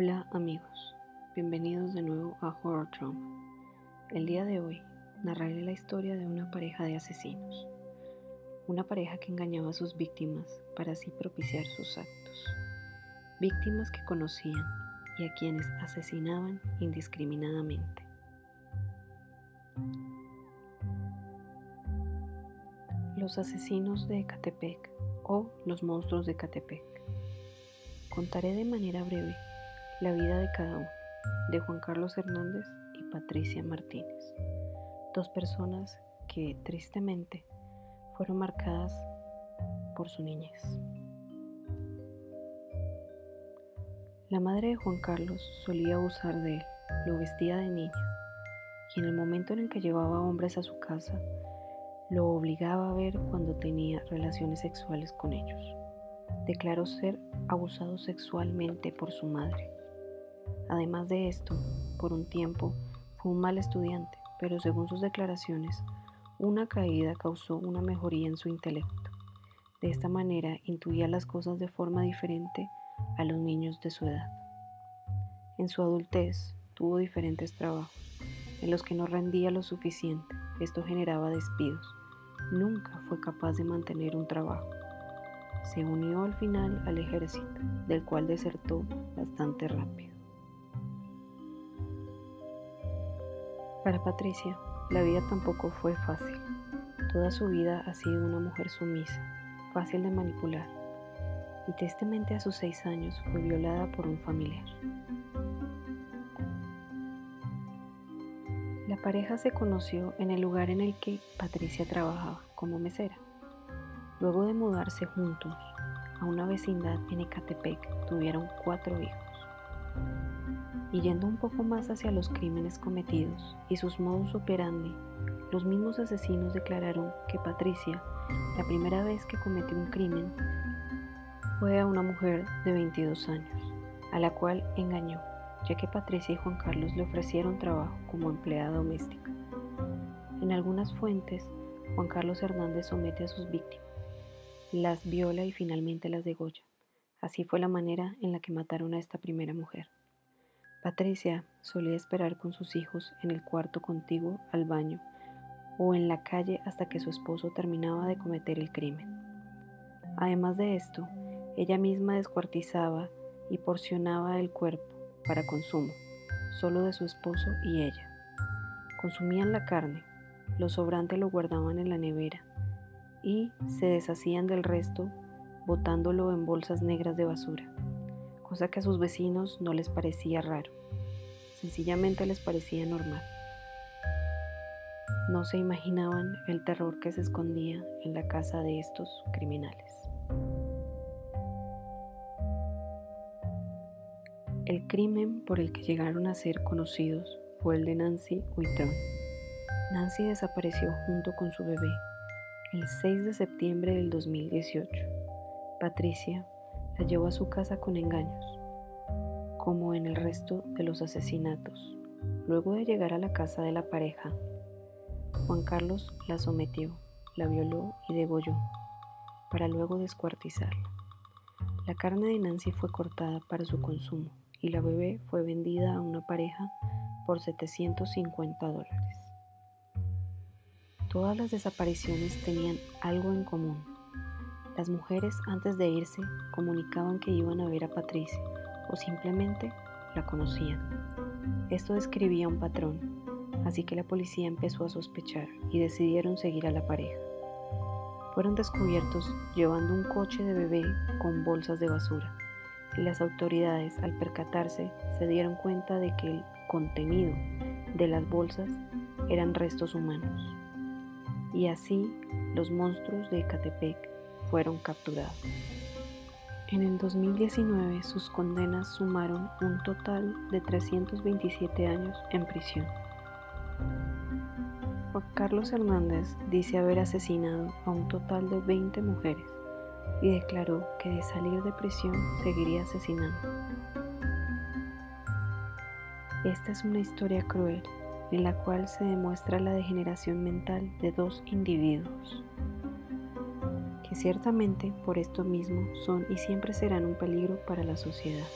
Hola amigos, bienvenidos de nuevo a Horror Trauma. El día de hoy narraré la historia de una pareja de asesinos. Una pareja que engañaba a sus víctimas para así propiciar sus actos. Víctimas que conocían y a quienes asesinaban indiscriminadamente. Los asesinos de Ecatepec o los monstruos de Ecatepec. Contaré de manera breve la vida de cada uno, de Juan Carlos Hernández y Patricia Martínez, dos personas que tristemente fueron marcadas por su niñez. La madre de Juan Carlos solía abusar de él, lo vestía de niño y en el momento en el que llevaba hombres a su casa, lo obligaba a ver cuando tenía relaciones sexuales con ellos. Declaró ser abusado sexualmente por su madre Además de esto, por un tiempo fue un mal estudiante, pero según sus declaraciones, una caída causó una mejoría en su intelecto. De esta manera intuía las cosas de forma diferente a los niños de su edad. En su adultez tuvo diferentes trabajos en los que no rendía lo suficiente. Esto generaba despidos. Nunca fue capaz de mantener un trabajo. Se unió al final al ejército, del cual desertó bastante rápido. Para Patricia, la vida tampoco fue fácil. Toda su vida ha sido una mujer sumisa, fácil de manipular, y tristemente a sus seis años fue violada por un familiar. La pareja se conoció en el lugar en el que Patricia trabajaba como mesera. Luego de mudarse juntos a una vecindad en Ecatepec, tuvieron cuatro hijos y yendo un poco más hacia los crímenes cometidos y sus modus operandi, los mismos asesinos declararon que Patricia, la primera vez que cometió un crimen, fue a una mujer de 22 años, a la cual engañó, ya que Patricia y Juan Carlos le ofrecieron trabajo como empleada doméstica. En algunas fuentes, Juan Carlos Hernández somete a sus víctimas, las viola y finalmente las degolla. Así fue la manera en la que mataron a esta primera mujer. Patricia solía esperar con sus hijos en el cuarto contiguo al baño o en la calle hasta que su esposo terminaba de cometer el crimen. Además de esto, ella misma descuartizaba y porcionaba el cuerpo para consumo, solo de su esposo y ella. Consumían la carne, lo sobrante lo guardaban en la nevera y se deshacían del resto botándolo en bolsas negras de basura cosa que a sus vecinos no les parecía raro, sencillamente les parecía normal. No se imaginaban el terror que se escondía en la casa de estos criminales. El crimen por el que llegaron a ser conocidos fue el de Nancy Huitrón. Nancy desapareció junto con su bebé el 6 de septiembre del 2018. Patricia la llevó a su casa con engaños, como en el resto de los asesinatos. Luego de llegar a la casa de la pareja, Juan Carlos la sometió, la violó y degolló, para luego descuartizarla. La carne de Nancy fue cortada para su consumo y la bebé fue vendida a una pareja por 750 dólares. Todas las desapariciones tenían algo en común las mujeres antes de irse comunicaban que iban a ver a Patricia o simplemente la conocían. Esto describía un patrón, así que la policía empezó a sospechar y decidieron seguir a la pareja. Fueron descubiertos llevando un coche de bebé con bolsas de basura y las autoridades al percatarse se dieron cuenta de que el contenido de las bolsas eran restos humanos. Y así los monstruos de Ecatepec fueron capturados. En el 2019 sus condenas sumaron un total de 327 años en prisión. Juan Carlos Hernández dice haber asesinado a un total de 20 mujeres y declaró que de salir de prisión seguiría asesinando. Esta es una historia cruel en la cual se demuestra la degeneración mental de dos individuos que ciertamente por esto mismo son y siempre serán un peligro para la sociedad.